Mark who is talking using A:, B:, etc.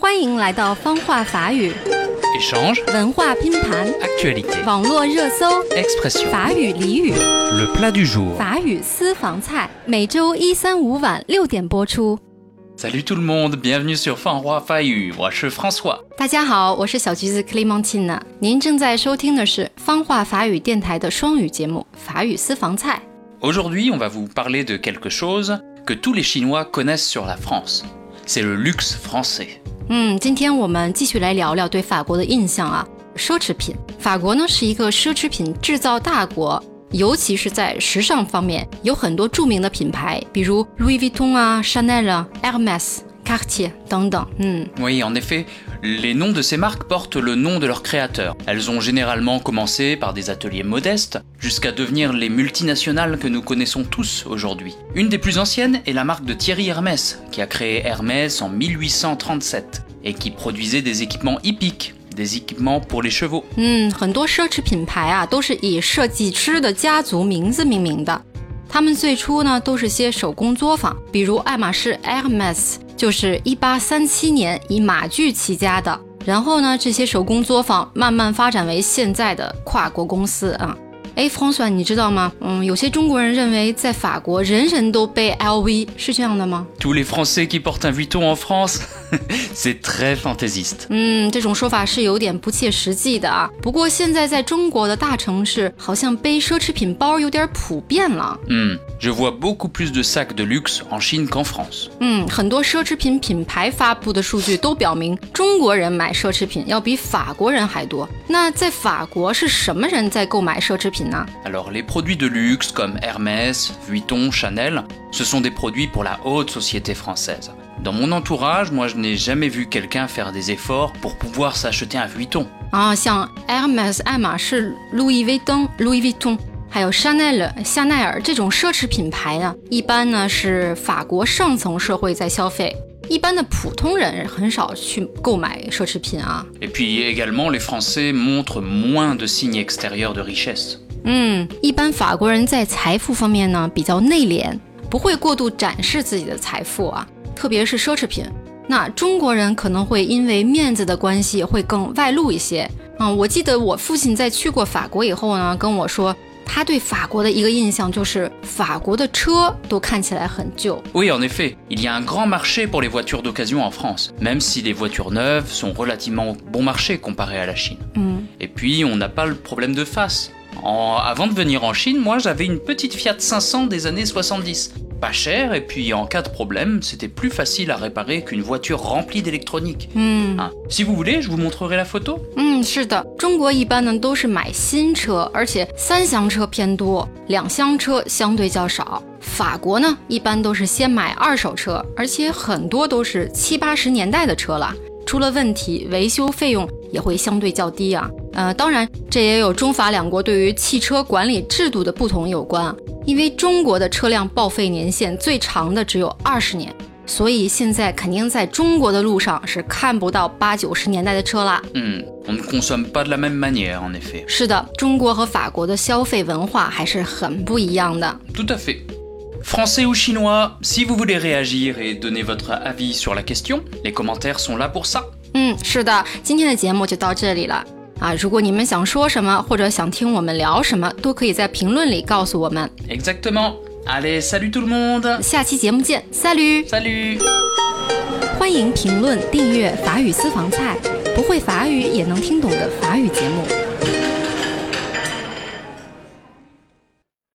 A: 欢迎来到方话法语
B: Échange,
A: 文化拼盘、
B: actualité,
A: 网络热搜、
B: expression,
A: 法语俚语、
B: le plat du jour.
A: 法语私房菜，每周一、三、五晚六点播出。
B: Salut tout le monde, bienvenue sur François.
A: 大家好，我是小橘子 Clementine。您正在收听的是方话法语电台的双语节目《法语私房菜》。
B: Aujourd'hui, on va vous parler de quelque chose que tous les Chinois connaissent sur la France. C'est le luxe français.
A: 嗯，今天我们继续来聊聊对法国的印象啊，奢侈品。法国呢是一个奢侈品制造大国，尤其是在时尚方面，有很多著名的品牌，比如 Louis Vuitton 啊、Chanel 啊、Hermès、Cartier 等等。嗯
B: ，Oui, en effet, les noms de ces marques portent le nom de leurs créateurs. Elles ont généralement commencé par des ateliers modestes jusqu'à devenir les multinationales que nous connaissons tous aujourd'hui. Une des plus anciennes est la marque de Thierry Hermès, qui a créé Hermès en 1837 et qui produisait des équipements hippiques, des équipements pour les chevaux.
A: 嗯，很多奢侈品牌啊都是以设计师的家族名字命名的。他们最初呢都是些手工作坊，比如爱马仕 Hermes 就是一八三七年以马具起家的。然后呢，这些手工作坊慢慢发展为现在的跨国公司啊。哎，François，你知道吗？嗯，有些中国人认为在法国人人都背 LV，是这样的吗
B: ？Tous les Français qui portent un Vuitton en France, c'est très fantaisiste.
A: 嗯，这种说法是有点不切实际的啊。不过现在在中国的大城市，好像背奢侈品包有点普遍了。
B: Hmm, je vois beaucoup plus de sacs de luxe en Chine qu'en France.
A: 嗯，很多奢侈品品牌发布的数据都表明，中国人买奢侈品要比法国人还多。那在法国是什么人在购买奢侈品呢
B: ？Alors les produits de luxe comme Hermès, Vuitton, Chanel, ce sont des produits pour la haute société française. Dans mon entourage, moi je n'ai jamais vu quelqu'un faire des efforts pour pouvoir s'acheter un Vuitton.
A: 啊，像 Hermes 爱马仕、路易威登 Louis Vuitton，还有 Chanel 香奈儿这种奢侈品牌呢，一般呢是法国上层社会在消费，一般的普通人很少去购买奢侈品啊。
B: Et puis également les Français montrent moins de signes extérieurs de richesse.
A: 嗯，一般法国人在财富方面呢比较内敛，不会过度展示自己的财富啊，特别是奢侈品。那中国人可能会因为面子的关系会更外露一些。嗯，我记得我父亲在去过法国以后呢，跟我说，他对法国的一个印象就是法国的车都看起来很旧。
B: Oui, en effet, il y a un grand marché pour les voitures d'occasion en France, même si les voitures neuves sont relativement bon marché comparé à la Chine.
A: 嗯
B: Et puis, on n'a pas le problème de face. En- avant de venir en Chine, moi j'avais une petite Fiat 500 des années 70. Pas cher, et puis en cas de problème, c'était plus facile à réparer qu'une voiture remplie d'électronique.
A: 嗯
B: Hein. Si vous voulez, je vous montrerai la photo.
A: 嗯，是的，中国一般呢都是买新车，而且三厢车偏多，两厢车相对较少。法国呢一般都是先买二手车，而且很多都是七八十年代的车了，出了问题维修费用也会相对较低啊。呃，当然这也有中法两国对于汽车管理制度的不同有关啊， 因为中国的车辆报废年限最长的只有二十年。所以现在肯定在中国的路上是看不到八九十年代的车啦。
B: Hmm, on ne consomme pas de la même manière, en effet.
A: 是的，中国和法国的消费文化还是很不一样的。
B: Tout à fait. Français ou chinois, si vous voulez réagir et donner votre avis sur la question, les commentaires sont là pour ça.
A: 嗯，是的，今天的节目就到这里了啊！如果你们想说什么，或者想听我们聊什么，都可以在评论里告诉我们。
B: Exactement. Allez, salut tout le monde
A: 下期节目见
B: ，Salut！Salut
A: 欢迎评论、订阅法语私房菜，不会法语也能听懂的法语节目。